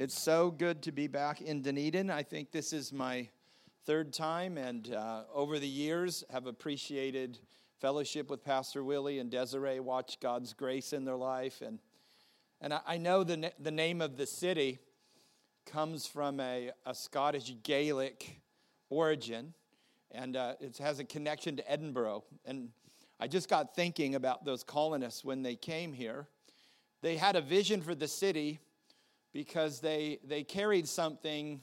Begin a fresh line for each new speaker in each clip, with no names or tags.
It's so good to be back in Dunedin. I think this is my third time, and uh, over the years, have appreciated fellowship with Pastor Willie and Desiree. Watch God's grace in their life, and and I, I know the na- the name of the city comes from a, a Scottish Gaelic origin, and uh, it has a connection to Edinburgh. And I just got thinking about those colonists when they came here. They had a vision for the city because they, they carried something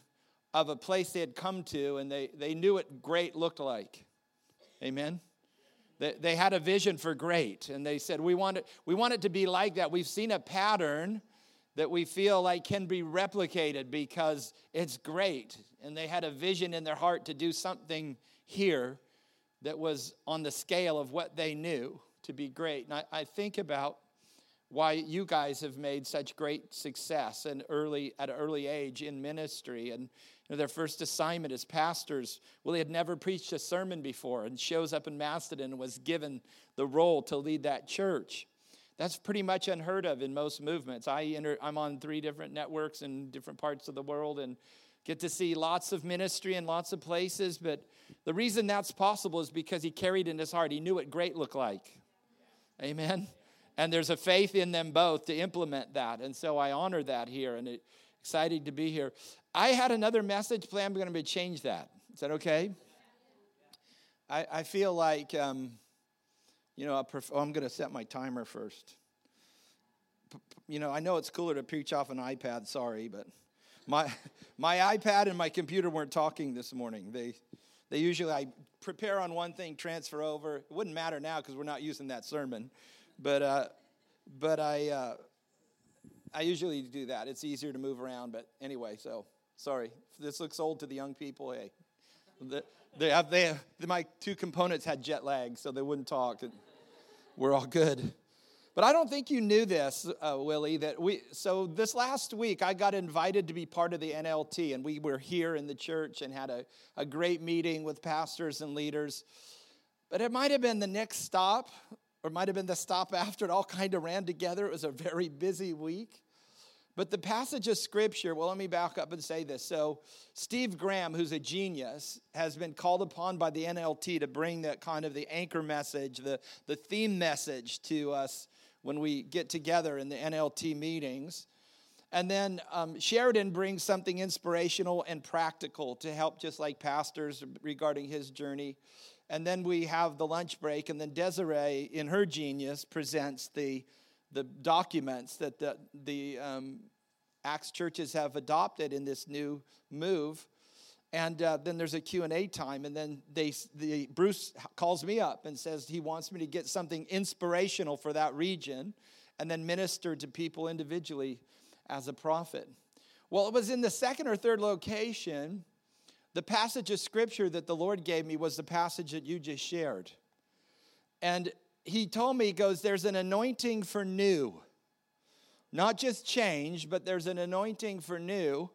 of a place they had come to and they, they knew what great looked like. Amen? They, they had a vision for great and they said, we want, it, we want it to be like that. We've seen a pattern that we feel like can be replicated because it's great. And they had a vision in their heart to do something here that was on the scale of what they knew to be great. And I, I think about why you guys have made such great success and early at an early age in ministry. And you know, their first assignment as pastors well they had never preached a sermon before and shows up in Macedon and was given the role to lead that church. That's pretty much unheard of in most movements. I enter, i'm on three different networks in different parts of the world and get to see lots of ministry in lots of places but the reason that's possible is because he carried in his heart he knew what great looked like. Amen and there's a faith in them both to implement that. And so I honor that here and excited to be here. I had another message plan. I'm going to change that. Is that okay? I, I feel like, um, you know, pref- oh, I'm going to set my timer first. P- you know, I know it's cooler to preach off an iPad, sorry, but my, my iPad and my computer weren't talking this morning. They, they usually, I prepare on one thing, transfer over. It wouldn't matter now because we're not using that sermon. But, uh, but I, uh, I usually do that. It's easier to move around. But anyway, so sorry. If this looks old to the young people, hey. They have, they have, my two components had jet lag, so they wouldn't talk. We're all good. But I don't think you knew this, uh, Willie, that we, so this last week I got invited to be part of the NLT, and we were here in the church and had a, a great meeting with pastors and leaders. But it might have been the next stop or might have been the stop after. It all kind of ran together. It was a very busy week. But the passage of scripture, well, let me back up and say this. So, Steve Graham, who's a genius, has been called upon by the NLT to bring that kind of the anchor message, the, the theme message to us when we get together in the NLT meetings. And then um, Sheridan brings something inspirational and practical to help, just like pastors, regarding his journey. And then we have the lunch break, and then Desiree, in her genius, presents the, the documents that the, the um, Acts churches have adopted in this new move. And uh, then there's a Q&A time, and then they, the, Bruce calls me up and says he wants me to get something inspirational for that region and then minister to people individually as a prophet. Well, it was in the second or third location the passage of scripture that the Lord gave me was the passage that you just shared. And he told me, he goes, There's an anointing for new. Not just change, but there's an anointing for new.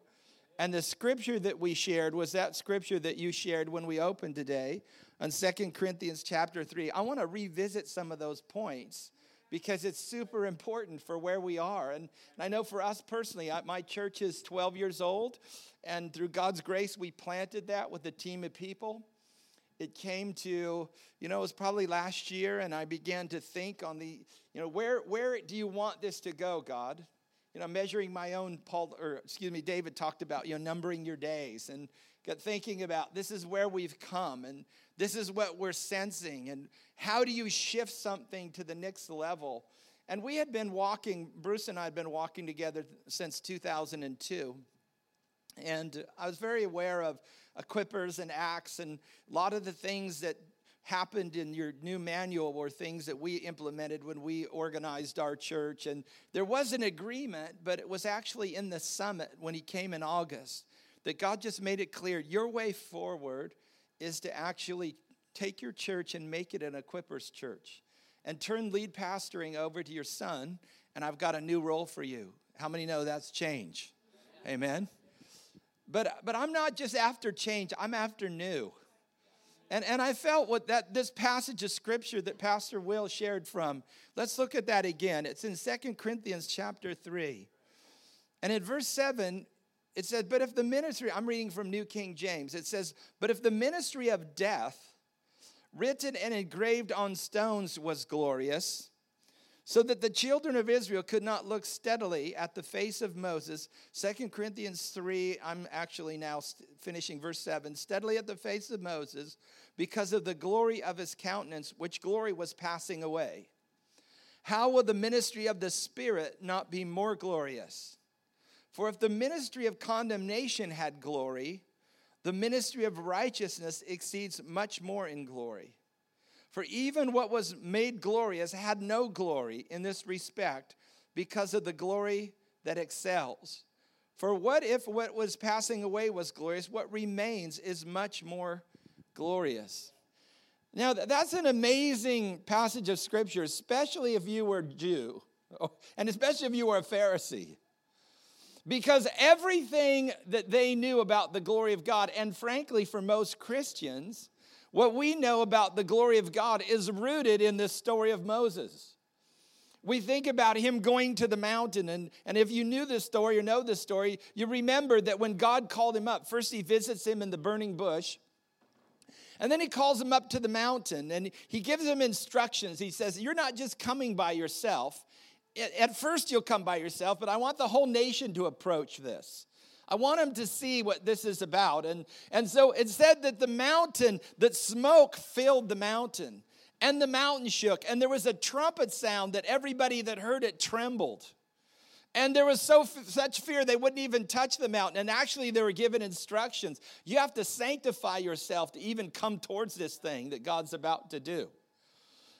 And the scripture that we shared was that scripture that you shared when we opened today on Second Corinthians chapter 3. I want to revisit some of those points because it's super important for where we are. And, and I know for us personally, I, my church is 12 years old, and through God's grace, we planted that with a team of people. It came to, you know, it was probably last year, and I began to think on the, you know, where, where do you want this to go, God? You know, measuring my own, Paul, or excuse me, David talked about, you know, numbering your days and got thinking about this is where we've come and this is what we're sensing and how do you shift something to the next level? And we had been walking, Bruce and I had been walking together since 2002. And I was very aware of equippers and acts, and a lot of the things that happened in your new manual were things that we implemented when we organized our church. And there was an agreement, but it was actually in the summit when he came in August that God just made it clear your way forward is to actually take your church and make it an equippers church and turn lead pastoring over to your son. And I've got a new role for you. How many know that's change? Amen. But, but I'm not just after change, I'm after new. And, and I felt what that this passage of scripture that Pastor Will shared from. Let's look at that again. It's in Second Corinthians chapter 3. And in verse 7, it says, but if the ministry, I'm reading from New King James, it says, but if the ministry of death, written and engraved on stones, was glorious, so that the children of Israel could not look steadily at the face of Moses. Second Corinthians 3, I'm actually now finishing verse 7. Steadily at the face of Moses because of the glory of his countenance, which glory was passing away. How will the ministry of the Spirit not be more glorious? For if the ministry of condemnation had glory, the ministry of righteousness exceeds much more in glory. For even what was made glorious had no glory in this respect because of the glory that excels. For what if what was passing away was glorious? What remains is much more glorious. Now, that's an amazing passage of scripture, especially if you were Jew, and especially if you were a Pharisee. Because everything that they knew about the glory of God, and frankly, for most Christians, what we know about the glory of God is rooted in this story of Moses. We think about him going to the mountain, and, and if you knew this story or know this story, you remember that when God called him up, first he visits him in the burning bush, and then he calls him up to the mountain and he gives him instructions. He says, You're not just coming by yourself, at first, you'll come by yourself, but I want the whole nation to approach this. I want them to see what this is about. And, and so it said that the mountain, that smoke filled the mountain, and the mountain shook, and there was a trumpet sound that everybody that heard it trembled. And there was so such fear they wouldn't even touch the mountain. And actually, they were given instructions. You have to sanctify yourself to even come towards this thing that God's about to do.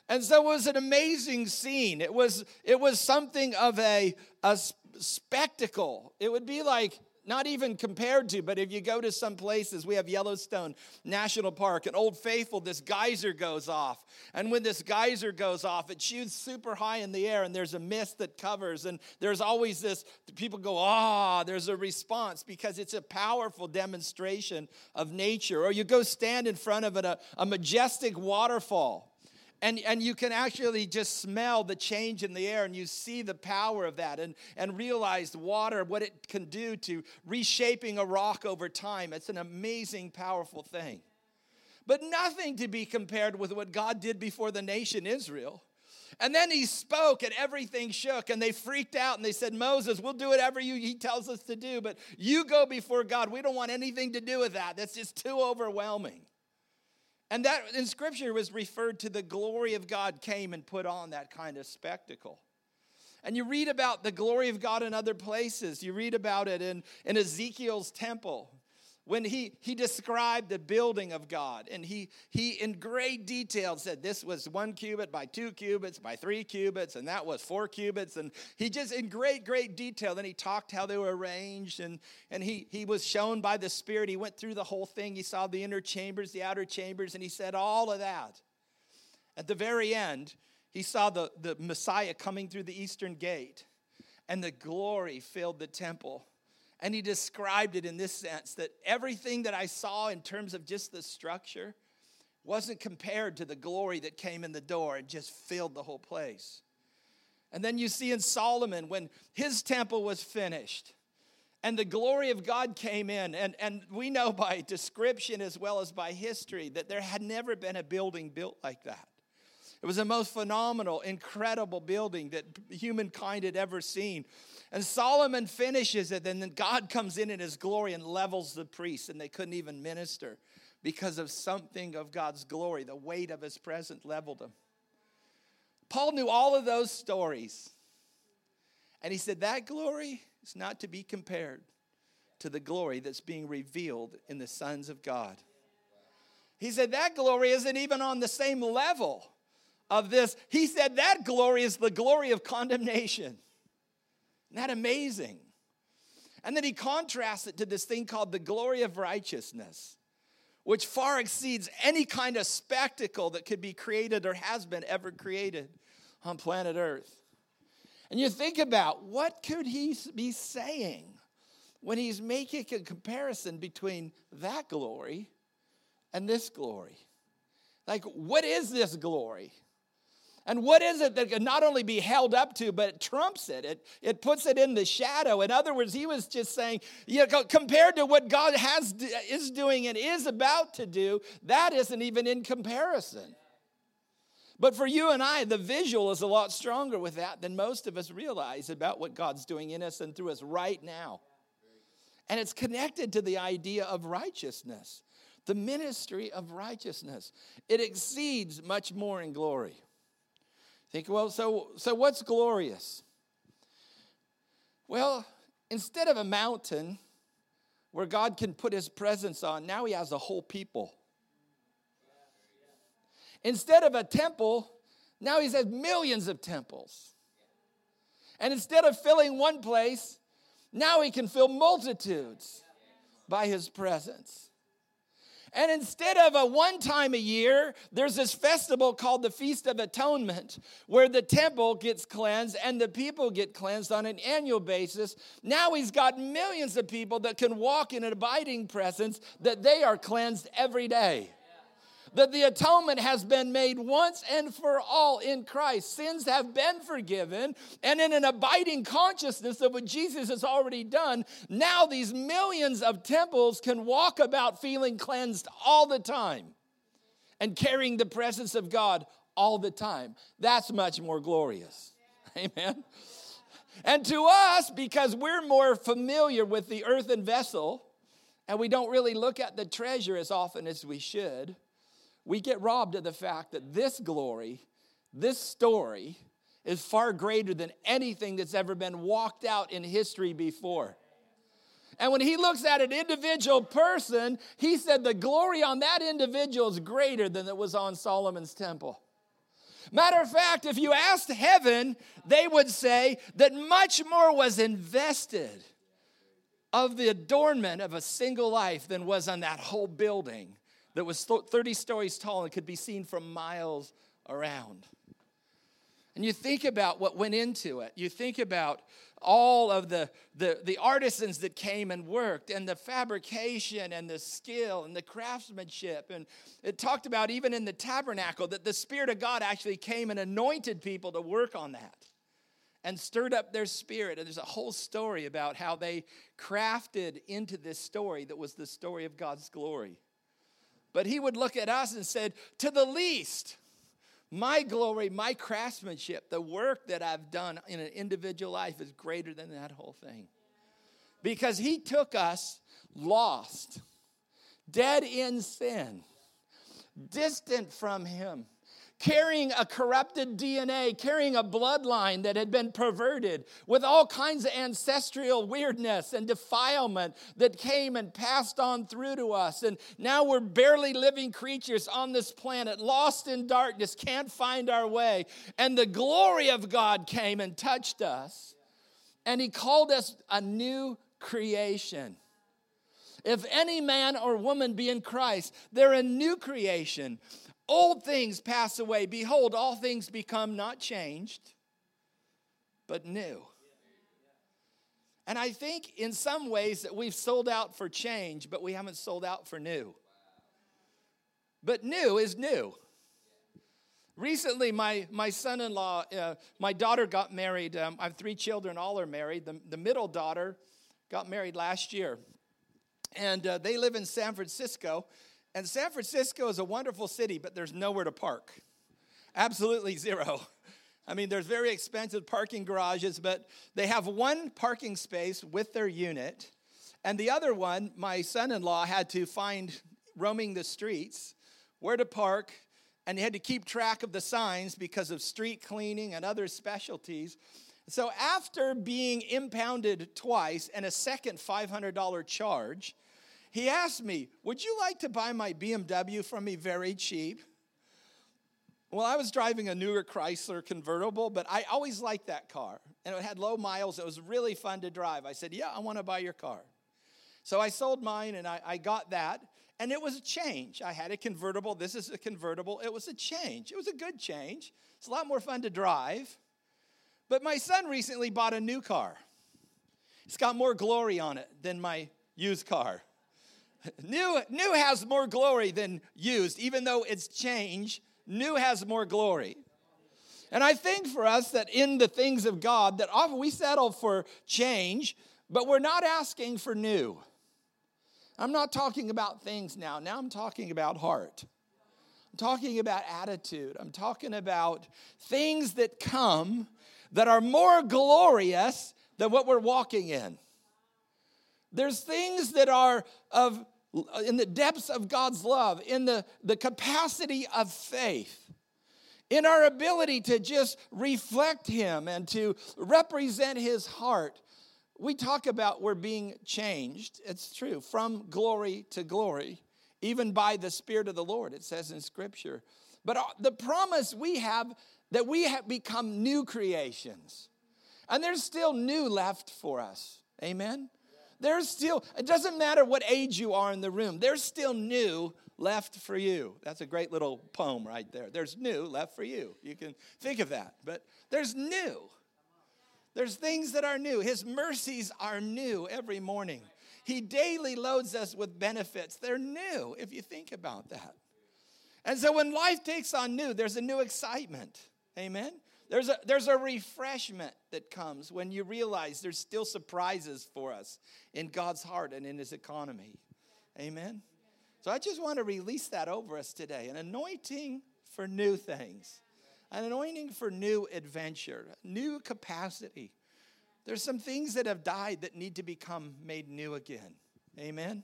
And so it was an amazing scene. It was, it was something of a, a spectacle. It would be like, not even compared to, but if you go to some places, we have Yellowstone National Park, and Old Faithful, this geyser goes off. And when this geyser goes off, it shoots super high in the air, and there's a mist that covers. And there's always this people go, ah, there's a response because it's a powerful demonstration of nature. Or you go stand in front of it, a, a majestic waterfall and, and you can actually just smell the change in the air and you see the power of that and, and realize water, what it can do to reshaping a rock over time. It's an amazing, powerful thing. But nothing to be compared with what God did before the nation Israel. And then he spoke and everything shook and they freaked out and they said, Moses, we'll do whatever you, he tells us to do, but you go before God. We don't want anything to do with that. That's just too overwhelming. And that in scripture was referred to the glory of God came and put on that kind of spectacle. And you read about the glory of God in other places. You read about it in, in Ezekiel's temple when he, he described the building of God, and he, he in great detail said this was one cubit by two cubits by three cubits, and that was four cubits. And he just, in great, great detail, then he talked how they were arranged, and, and he, he was shown by the Spirit. He went through the whole thing. He saw the inner chambers, the outer chambers, and he said all of that. At the very end, he saw the, the Messiah coming through the eastern gate, and the glory filled the temple. And he described it in this sense that everything that I saw in terms of just the structure wasn't compared to the glory that came in the door and just filled the whole place. And then you see in Solomon when his temple was finished and the glory of God came in. And, and we know by description as well as by history that there had never been a building built like that. It was the most phenomenal, incredible building that humankind had ever seen. And Solomon finishes it, and then God comes in in his glory and levels the priests, and they couldn't even minister because of something of God's glory. The weight of his presence leveled them. Paul knew all of those stories. And he said, That glory is not to be compared to the glory that's being revealed in the sons of God. He said, That glory isn't even on the same level of this. He said, That glory is the glory of condemnation. Isn't that amazing? And then he contrasts it to this thing called the glory of righteousness, which far exceeds any kind of spectacle that could be created or has been ever created on planet Earth. And you think about what could he be saying when he's making a comparison between that glory and this glory? Like, what is this glory? And what is it that can not only be held up to, but it trumps it? It, it puts it in the shadow. In other words, he was just saying, you know, compared to what God has is doing and is about to do, that isn't even in comparison. But for you and I, the visual is a lot stronger with that than most of us realize about what God's doing in us and through us right now. And it's connected to the idea of righteousness, the ministry of righteousness. It exceeds much more in glory. Think, well, so, so what's glorious? Well, instead of a mountain where God can put his presence on, now he has a whole people. Instead of a temple, now he has millions of temples. And instead of filling one place, now he can fill multitudes by his presence. And instead of a one time a year, there's this festival called the Feast of Atonement, where the temple gets cleansed and the people get cleansed on an annual basis. Now he's got millions of people that can walk in an abiding presence that they are cleansed every day that the atonement has been made once and for all in Christ. Sins have been forgiven, and in an abiding consciousness of what Jesus has already done, now these millions of temples can walk about feeling cleansed all the time and carrying the presence of God all the time. That's much more glorious. Amen. And to us, because we're more familiar with the earthen vessel, and we don't really look at the treasure as often as we should, we get robbed of the fact that this glory, this story, is far greater than anything that's ever been walked out in history before. And when he looks at an individual person, he said the glory on that individual is greater than it was on Solomon's temple. Matter of fact, if you asked heaven, they would say that much more was invested of the adornment of a single life than was on that whole building that was 30 stories tall and could be seen from miles around. And you think about what went into it. You think about all of the, the, the artisans that came and worked, and the fabrication, and the skill, and the craftsmanship. And it talked about even in the tabernacle that the Spirit of God actually came and anointed people to work on that and stirred up their spirit. And there's a whole story about how they crafted into this story that was the story of God's glory. But he would look at us and said, To the least, my glory, my craftsmanship, the work that I've done in an individual life is greater than that whole thing. Because he took us lost, dead in sin, distant from him carrying a corrupted DNA, carrying a bloodline that had been perverted with all kinds of ancestral weirdness and defilement that came and passed on through to us. And now we're barely living creatures on this planet, lost in darkness, can't find our way. And the glory of God came and touched us, and He called us a new creation. If any man or woman be in Christ, they're a new creation. Old things pass away. Behold, all things become not changed, but new. And I think in some ways that we've sold out for change, but we haven't sold out for new. But new is new. Recently, my, my son in law, uh, my daughter got married. Um, I have three children, all are married. The, the middle daughter got married last year. And uh, they live in San Francisco. And San Francisco is a wonderful city, but there's nowhere to park. Absolutely zero. I mean, there's very expensive parking garages, but they have one parking space with their unit. And the other one, my son in law had to find roaming the streets where to park, and he had to keep track of the signs because of street cleaning and other specialties. So, after being impounded twice and a second $500 charge, he asked me, Would you like to buy my BMW from me very cheap? Well, I was driving a newer Chrysler convertible, but I always liked that car. And it had low miles. It was really fun to drive. I said, Yeah, I want to buy your car. So I sold mine and I, I got that. And it was a change. I had a convertible. This is a convertible. It was a change. It was a good change. It's a lot more fun to drive. But my son recently bought a new car. It's got more glory on it than my used car. New, new has more glory than used, even though it's change. New has more glory. And I think for us that in the things of God, that often we settle for change, but we're not asking for new. I'm not talking about things now. Now I'm talking about heart. I'm talking about attitude. I'm talking about things that come that are more glorious than what we're walking in. There's things that are of in the depths of God's love, in the, the capacity of faith, in our ability to just reflect Him and to represent His heart. We talk about we're being changed. It's true, from glory to glory, even by the Spirit of the Lord, it says in Scripture. But uh, the promise we have that we have become new creations. And there's still new left for us. Amen? There's still, it doesn't matter what age you are in the room, there's still new left for you. That's a great little poem right there. There's new left for you. You can think of that. But there's new. There's things that are new. His mercies are new every morning. He daily loads us with benefits. They're new, if you think about that. And so when life takes on new, there's a new excitement. Amen? There's a, there's a refreshment that comes when you realize there's still surprises for us in God's heart and in His economy. Amen? So I just want to release that over us today an anointing for new things, an anointing for new adventure, new capacity. There's some things that have died that need to become made new again. Amen?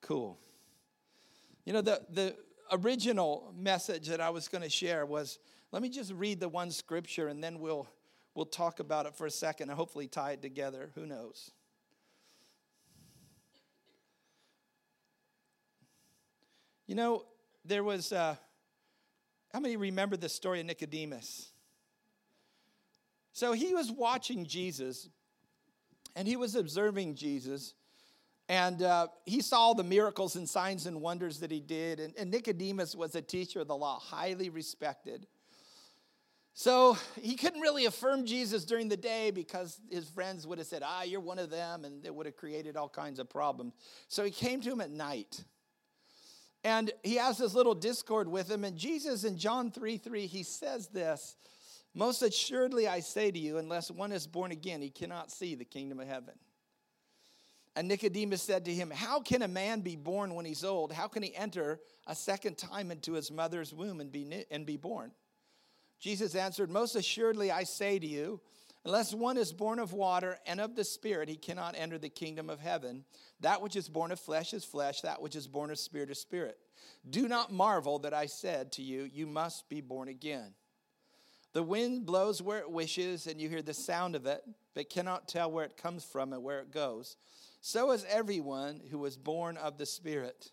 Cool. You know, the, the original message that I was going to share was let me just read the one scripture and then we'll, we'll talk about it for a second and hopefully tie it together. Who knows? You know, there was, uh, how many remember the story of Nicodemus? So he was watching Jesus and he was observing Jesus. And uh, he saw the miracles and signs and wonders that he did. And, and Nicodemus was a teacher of the law, highly respected. So he couldn't really affirm Jesus during the day because his friends would have said, Ah, you're one of them, and it would have created all kinds of problems. So he came to him at night. And he has this little discord with him. And Jesus in John 3 3, he says this Most assuredly I say to you, unless one is born again, he cannot see the kingdom of heaven. And Nicodemus said to him, How can a man be born when he's old? How can he enter a second time into his mother's womb and be, and be born? Jesus answered, Most assuredly I say to you, unless one is born of water and of the Spirit, he cannot enter the kingdom of heaven. That which is born of flesh is flesh, that which is born of spirit is spirit. Do not marvel that I said to you, You must be born again. The wind blows where it wishes, and you hear the sound of it, but cannot tell where it comes from and where it goes. So is everyone who was born of the Spirit.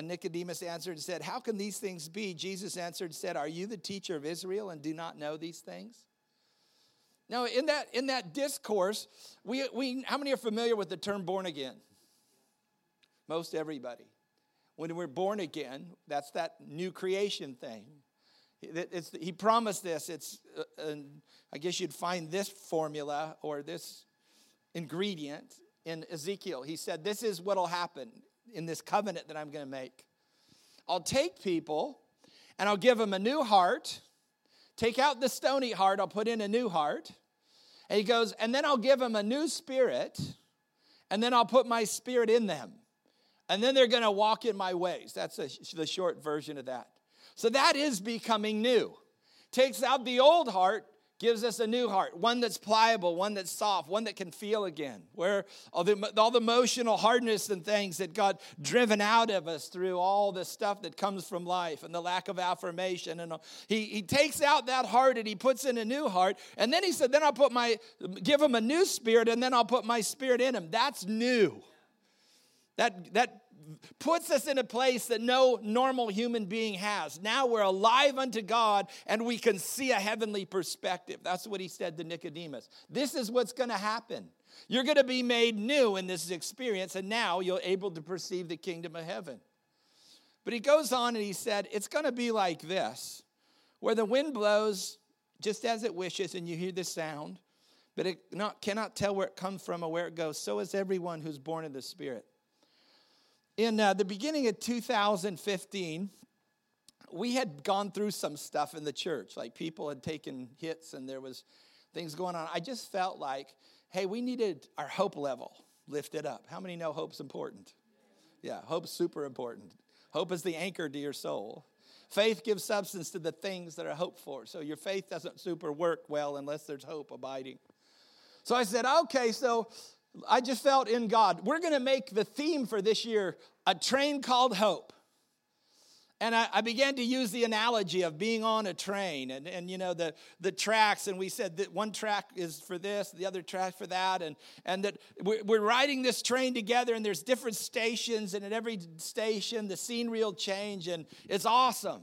And Nicodemus answered and said, How can these things be? Jesus answered and said, Are you the teacher of Israel and do not know these things? Now, in that, in that discourse, we, we, how many are familiar with the term born again? Most everybody. When we're born again, that's that new creation thing. It's, he promised this. It's, uh, I guess you'd find this formula or this ingredient in Ezekiel. He said, This is what will happen in this covenant that I'm going to make. I'll take people and I'll give them a new heart. Take out the stony heart, I'll put in a new heart. And he goes, and then I'll give them a new spirit, and then I'll put my spirit in them. And then they're going to walk in my ways. That's a, the short version of that. So that is becoming new. Takes out the old heart, gives us a new heart, one that's pliable, one that's soft, one that can feel again. Where all the, all the emotional hardness and things that got driven out of us through all the stuff that comes from life and the lack of affirmation. And he, he takes out that heart and he puts in a new heart. And then he said, Then I'll put my, give him a new spirit, and then I'll put my spirit in him. That's new. That, that puts us in a place that no normal human being has. Now we're alive unto God and we can see a heavenly perspective. That's what he said to Nicodemus. This is what's going to happen. You're going to be made new in this experience, and now you're able to perceive the kingdom of heaven. But he goes on and he said, It's going to be like this, where the wind blows just as it wishes, and you hear the sound, but it not, cannot tell where it comes from or where it goes. So is everyone who's born of the Spirit. In uh, the beginning of 2015, we had gone through some stuff in the church. Like people had taken hits and there was things going on. I just felt like, hey, we needed our hope level lifted up. How many know hope's important? Yeah, hope's super important. Hope is the anchor to your soul. Faith gives substance to the things that are hoped for. So your faith doesn't super work well unless there's hope abiding. So I said, okay, so I just felt in God, we're going to make the theme for this year a train called hope. And I, I, began to use the analogy of being on a train and, and you know the, the tracks and we said that one track is for this the other track for that and, and that we're, we're riding this train together and there's different stations and at every station the scenery will change and it's awesome.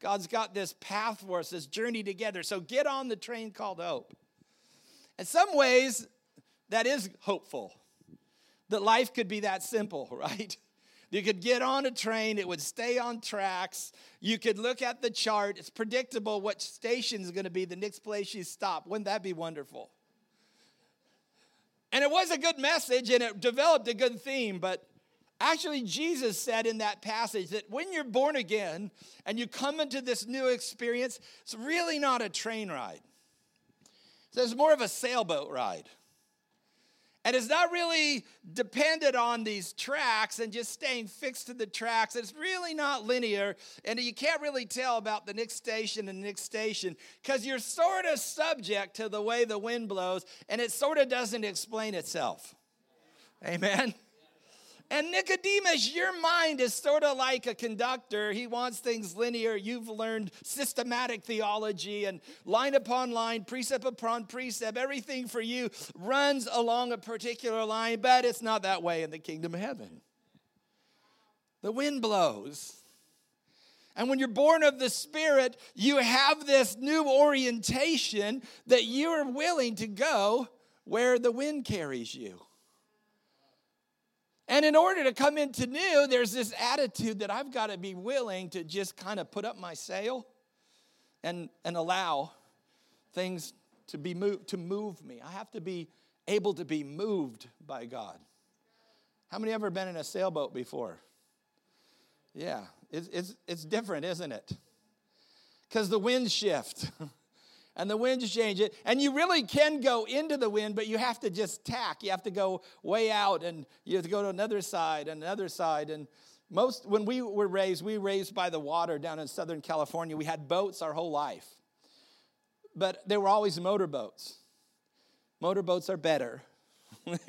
God's got this path for us this journey together. So get on the train called hope. In some ways that is hopeful that life could be that simple right you could get on a train, it would stay on tracks. You could look at the chart, it's predictable what station is going to be the next place you stop. Wouldn't that be wonderful? And it was a good message and it developed a good theme, but actually, Jesus said in that passage that when you're born again and you come into this new experience, it's really not a train ride. It's more of a sailboat ride. And it's not really dependent on these tracks and just staying fixed to the tracks. It's really not linear, and you can't really tell about the next station and the next station because you're sort of subject to the way the wind blows, and it sort of doesn't explain itself. Amen. And Nicodemus, your mind is sort of like a conductor. He wants things linear. You've learned systematic theology and line upon line, precept upon precept. Everything for you runs along a particular line, but it's not that way in the kingdom of heaven. The wind blows. And when you're born of the Spirit, you have this new orientation that you're willing to go where the wind carries you. And in order to come into new, there's this attitude that I've got to be willing to just kind of put up my sail and, and allow things to be moved to move me. I have to be able to be moved by God. How many ever been in a sailboat before? Yeah, it's, it's, it's different, isn't it? Because the winds shift. and the winds change it. And you really can go into the wind, but you have to just tack. You have to go way out and you have to go to another side and another side. And most, when we were raised, we were raised by the water down in Southern California. We had boats our whole life, but they were always motorboats. Motorboats are better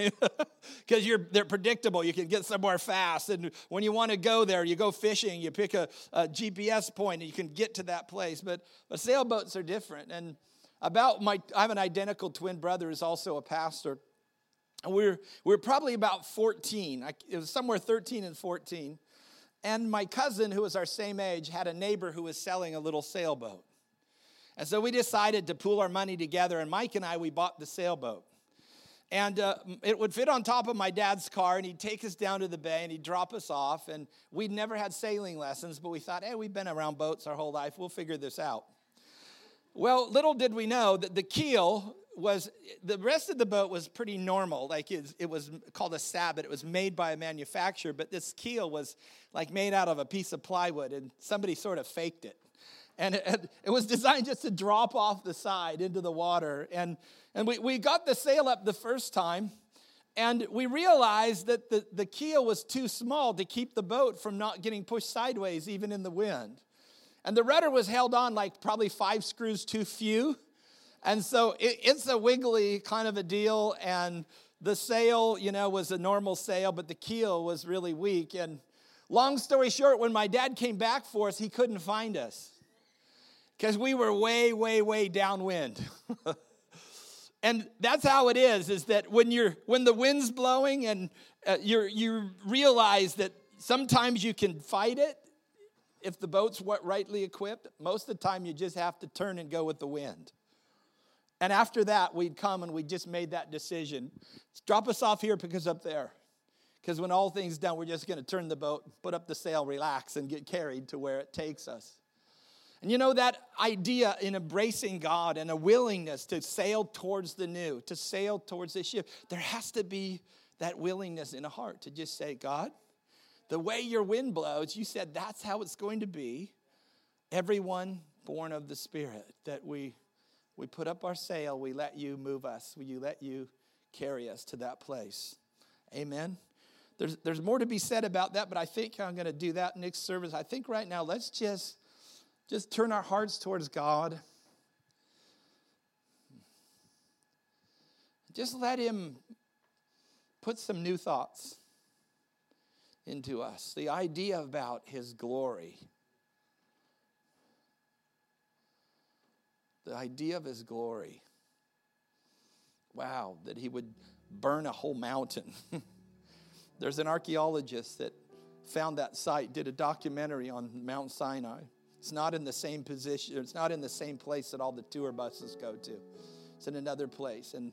because you're they're predictable. You can get somewhere fast, and when you want to go there, you go fishing. You pick a, a GPS point, and you can get to that place. But but sailboats are different. And about my, I have an identical twin brother who's also a pastor. And we are we are probably about 14. I, it was somewhere 13 and 14. And my cousin, who was our same age, had a neighbor who was selling a little sailboat. And so we decided to pool our money together, and Mike and I, we bought the sailboat. And uh, it would fit on top of my dad's car, and he'd take us down to the bay and he'd drop us off. And we'd never had sailing lessons, but we thought, hey, we've been around boats our whole life. We'll figure this out. Well, little did we know that the keel was, the rest of the boat was pretty normal. Like it, it was called a sabot. It was made by a manufacturer, but this keel was like made out of a piece of plywood, and somebody sort of faked it. And it, it was designed just to drop off the side into the water. And and we, we got the sail up the first time, and we realized that the, the keel was too small to keep the boat from not getting pushed sideways, even in the wind. And the rudder was held on like probably five screws too few. And so it, it's a wiggly kind of a deal. And the sail, you know, was a normal sail, but the keel was really weak. And long story short, when my dad came back for us, he couldn't find us because we were way, way, way downwind. and that's how it is is that when you're when the wind's blowing and uh, you you realize that sometimes you can fight it if the boat's what rightly equipped most of the time you just have to turn and go with the wind. And after that we'd come and we just made that decision drop us off here pick us up there. Because when all things done we're just going to turn the boat put up the sail relax and get carried to where it takes us and you know that idea in embracing God and a willingness to sail towards the new, to sail towards this ship, there has to be that willingness in a heart to just say, God, the way your wind blows, you said that's how it's going to be. everyone born of the Spirit, that we, we put up our sail, we let you move us, we let you carry us to that place. Amen. There's, there's more to be said about that, but I think I'm going to do that next service. I think right now, let's just, just turn our hearts towards God. Just let Him put some new thoughts into us. The idea about His glory. The idea of His glory. Wow, that He would burn a whole mountain. There's an archaeologist that found that site, did a documentary on Mount Sinai. It's not in the same position, it's not in the same place that all the tour buses go to. It's in another place. And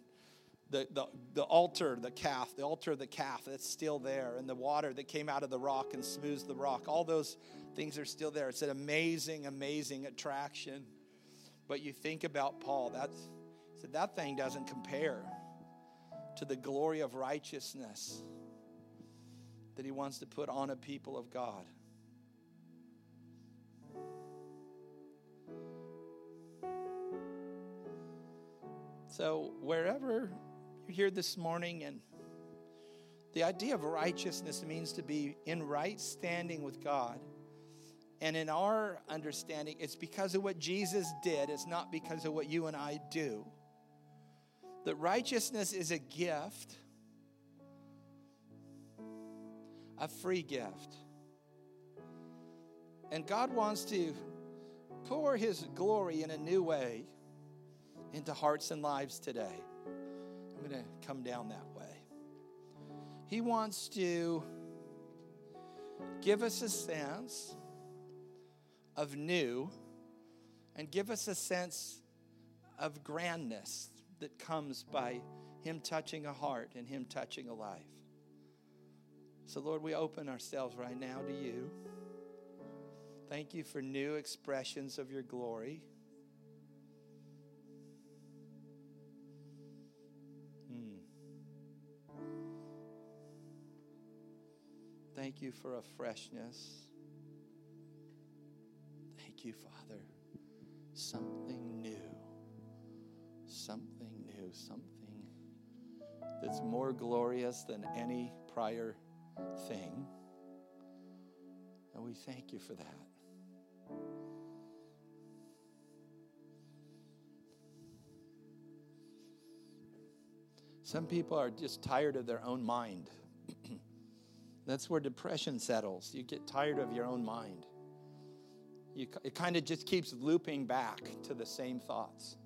the, the, the altar, the calf, the altar of the calf, that's still there, and the water that came out of the rock and smooths the rock, all those things are still there. It's an amazing, amazing attraction. But you think about Paul, that's, so that thing doesn't compare to the glory of righteousness that he wants to put on a people of God. So, wherever you're here this morning, and the idea of righteousness means to be in right standing with God. And in our understanding, it's because of what Jesus did, it's not because of what you and I do. That righteousness is a gift, a free gift. And God wants to pour His glory in a new way into hearts and lives today. I'm going to come down that way. He wants to give us a sense of new and give us a sense of grandness that comes by Him touching a heart and Him touching a life. So, Lord, we open ourselves right now to you. Thank you for new expressions of your glory. Thank you for a freshness. Thank you, Father. Something new. Something new. something that's more glorious than any prior thing. And we thank you for that. Some people are just tired of their own mind. That's where depression settles. You get tired of your own mind. You, it kind of just keeps looping back to the same thoughts.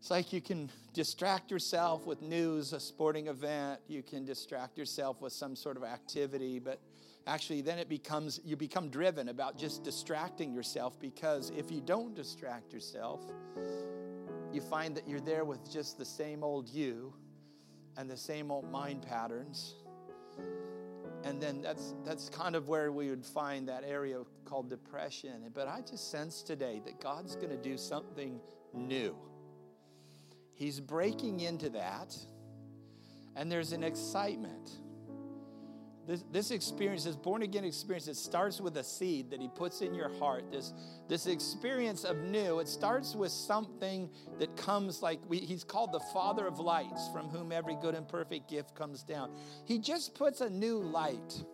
It's like you can distract yourself with news, a sporting event. You can distract yourself with some sort of activity, but actually, then it becomes you become driven about just distracting yourself because if you don't distract yourself, you find that you're there with just the same old you and the same old mind patterns. And then that's that's kind of where we would find that area called depression. But I just sense today that God's going to do something new. He's breaking into that, and there's an excitement. This, this experience, this born again experience, it starts with a seed that he puts in your heart. This, this experience of new, it starts with something that comes like we, he's called the Father of lights, from whom every good and perfect gift comes down. He just puts a new light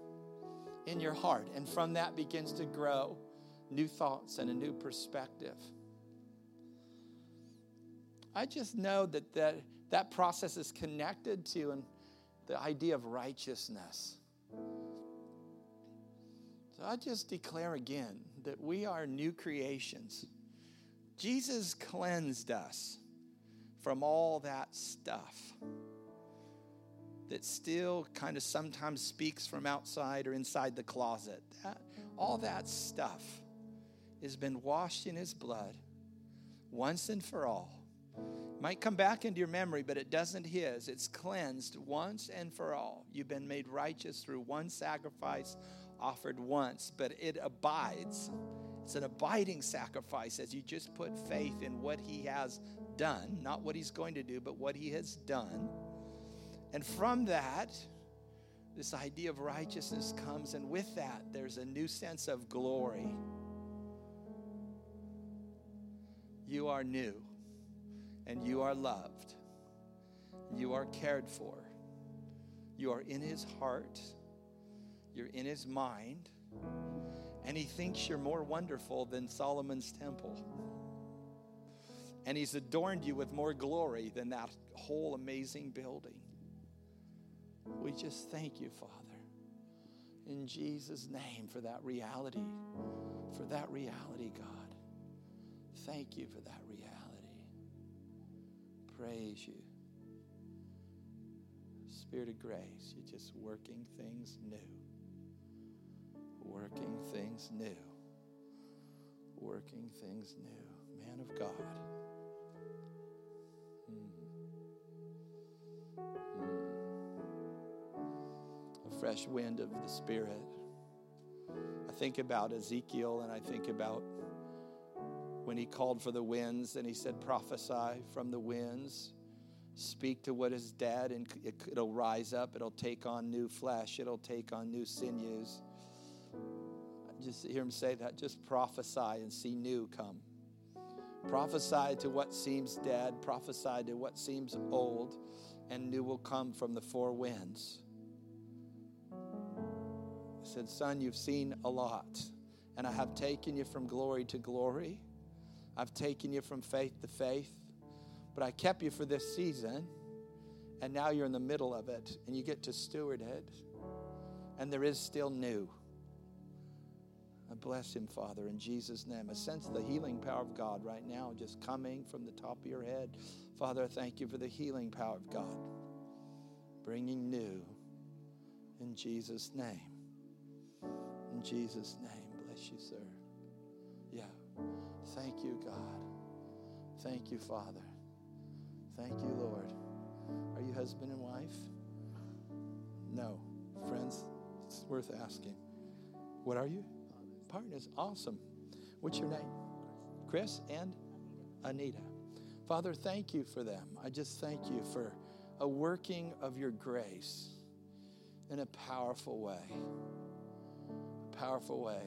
in your heart, and from that begins to grow new thoughts and a new perspective. I just know that that, that process is connected to and the idea of righteousness. So I just declare again that we are new creations. Jesus cleansed us from all that stuff that still kind of sometimes speaks from outside or inside the closet. That, all that stuff has been washed in his blood once and for all. Might come back into your memory, but it doesn't his. It's cleansed once and for all. You've been made righteous through one sacrifice offered once, but it abides. It's an abiding sacrifice as you just put faith in what he has done, not what he's going to do, but what he has done. And from that, this idea of righteousness comes, and with that, there's a new sense of glory. You are new and you are loved. You are cared for. You are in his heart. You're in his mind. And he thinks you're more wonderful than Solomon's temple. And he's adorned you with more glory than that whole amazing building. We just thank you, Father, in Jesus' name for that reality, for that reality, God. Thank you for that reality. Praise you. Spirit of grace, you're just working things new. Working things new. Working things new. Man of God. Hmm. Hmm. A fresh wind of the Spirit. I think about Ezekiel and I think about when he called for the winds and he said, prophesy from the winds. Speak to what is dead and it'll rise up. It'll take on new flesh. It'll take on new sinews. Just hear him say that. Just prophesy and see new come. Prophesy to what seems dead, prophesy to what seems old, and new will come from the four winds. I said, Son, you've seen a lot, and I have taken you from glory to glory. I've taken you from faith to faith, but I kept you for this season, and now you're in the middle of it, and you get to steward it, and there is still new. I bless him, Father, in Jesus' name. I sense of the healing power of God right now just coming from the top of your head. Father, I thank you for the healing power of God, bringing new in Jesus' name. In Jesus' name, bless you, sir. Thank you, God. Thank you, Father. Thank you, Lord. Are you husband and wife? No. Friends, it's worth asking. What are you? Partners. Awesome. What's your name? Chris and Anita. Father, thank you for them. I just thank you for a working of your grace in a powerful way. A powerful way.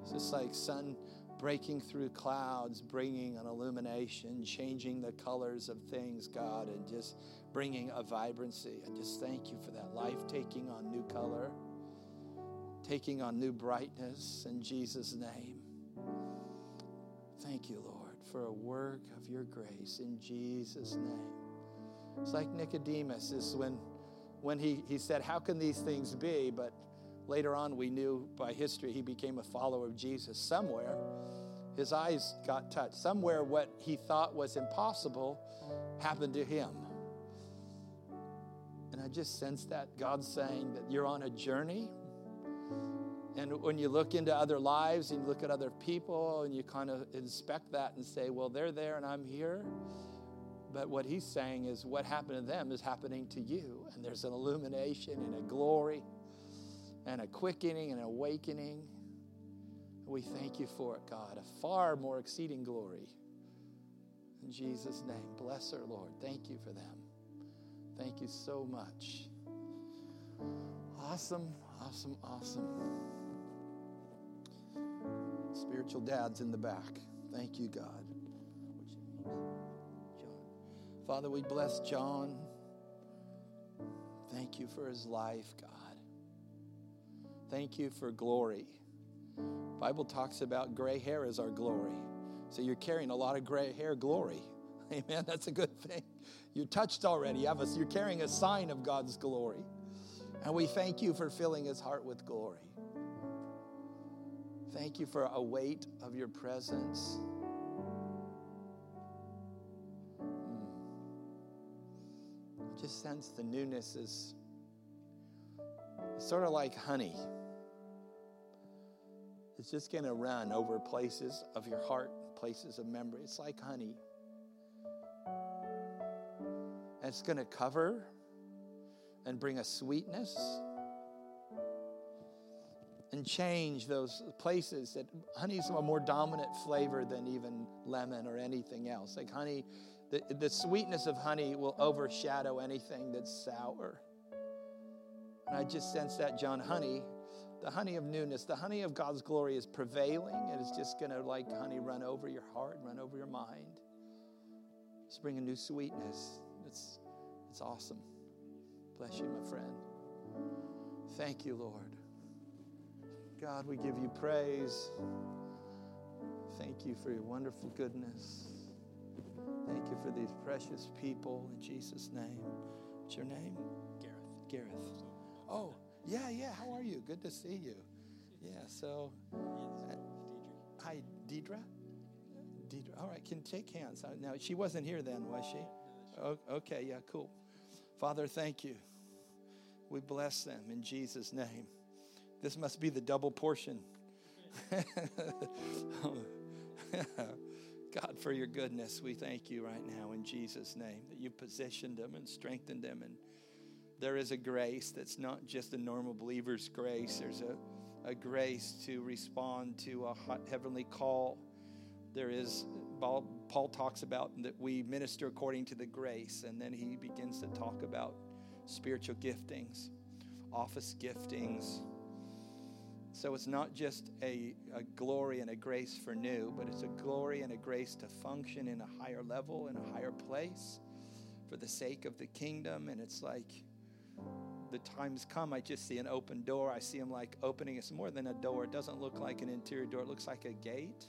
It's just like sun breaking through clouds, bringing an illumination, changing the colors of things, God, and just bringing a vibrancy. I just thank you for that life taking on new color, taking on new brightness in Jesus' name. Thank you, Lord, for a work of your grace in Jesus' name. It's like Nicodemus is when when he, he said, How can these things be? But Later on, we knew by history he became a follower of Jesus. Somewhere, his eyes got touched. Somewhere, what he thought was impossible happened to him. And I just sense that God's saying that you're on a journey. And when you look into other lives and you look at other people and you kind of inspect that and say, well, they're there and I'm here. But what he's saying is what happened to them is happening to you. And there's an illumination and a glory and a quickening and an awakening. We thank you for it, God, a far more exceeding glory. In Jesus' name, bless her, Lord. Thank you for them. Thank you so much. Awesome, awesome, awesome. Spiritual dad's in the back. Thank you, God. Father, we bless John. Thank you for his life, God. Thank you for glory. Bible talks about gray hair as our glory. So you're carrying a lot of gray hair glory. Amen. That's a good thing. You're touched already. You have a, you're carrying a sign of God's glory. And we thank you for filling his heart with glory. Thank you for a weight of your presence. Mm. Just sense the newness is sort of like honey. It's just going to run over places of your heart, places of memory. It's like honey. And it's going to cover and bring a sweetness and change those places that honey's a more dominant flavor than even lemon or anything else. Like honey, the, the sweetness of honey will overshadow anything that's sour. And I just sense that, John, honey the honey of newness, the honey of God's glory is prevailing. It is just going to, like honey, run over your heart, run over your mind. Just bring a new sweetness. It's, it's awesome. Bless you, my friend. Thank you, Lord. God, we give you praise. Thank you for your wonderful goodness. Thank you for these precious people in Jesus' name. What's your name?
Gareth.
Gareth. Oh, yeah, yeah. How are you? Good to see you. Yeah, so. Uh, hi, Deidre? Deidre. All right, can take hands. Uh, now, she wasn't here then, was she? Okay, yeah, cool. Father, thank you. We bless them in Jesus' name. This must be the double portion. God, for your goodness, we thank you right now in Jesus' name that you've positioned them and strengthened them. And there is a grace that's not just a normal believer's grace, there's a, a grace to respond to a heavenly call. There is, Paul talks about that we minister according to the grace, and then he begins to talk about spiritual giftings, office giftings so it's not just a, a, glory and a grace for new, but it's a glory and a grace to function in a higher level, in a higher place for the sake of the kingdom. And it's like the times come, I just see an open door. I see them like opening. It's more than a door, it doesn't look like an interior door, it looks like a gate.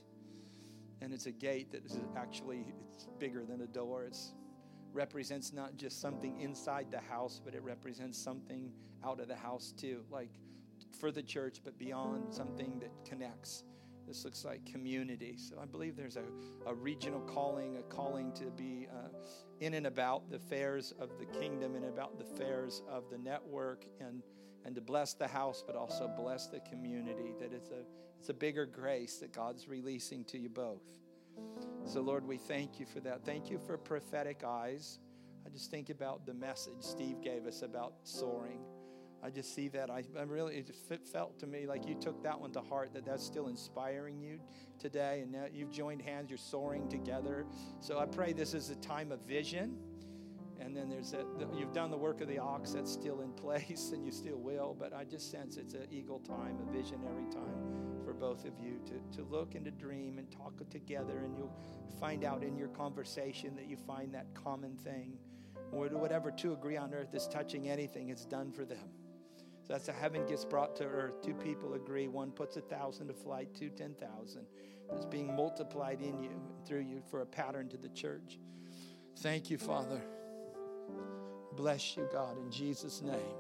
And it's a gate that is actually it's bigger than a door. It represents not just something inside the house, but it represents something out of the house too. Like for the church, but beyond something that connects. This looks like community. So I believe there's a, a regional calling, a calling to be uh, in and about the fairs of the kingdom and about the fairs of the network and, and to bless the house, but also bless the community. That it's a, it's a bigger grace that God's releasing to you both. So, Lord, we thank you for that. Thank you for prophetic eyes. I just think about the message Steve gave us about soaring. I just see that. I, I really, it felt to me like you took that one to heart, that that's still inspiring you today. And now you've joined hands, you're soaring together. So I pray this is a time of vision. And then there's that, you've done the work of the ox, that's still in place, and you still will. But I just sense it's an eagle time, a visionary time for both of you to, to look and to dream and talk together. And you'll find out in your conversation that you find that common thing. Or whatever two agree on earth is touching anything, it's done for them. So that's how heaven gets brought to earth. Two people agree. One puts a thousand to flight, two, ten thousand. It's being multiplied in you and through you for a pattern to the church. Thank you, Father. Bless you, God, in Jesus' name.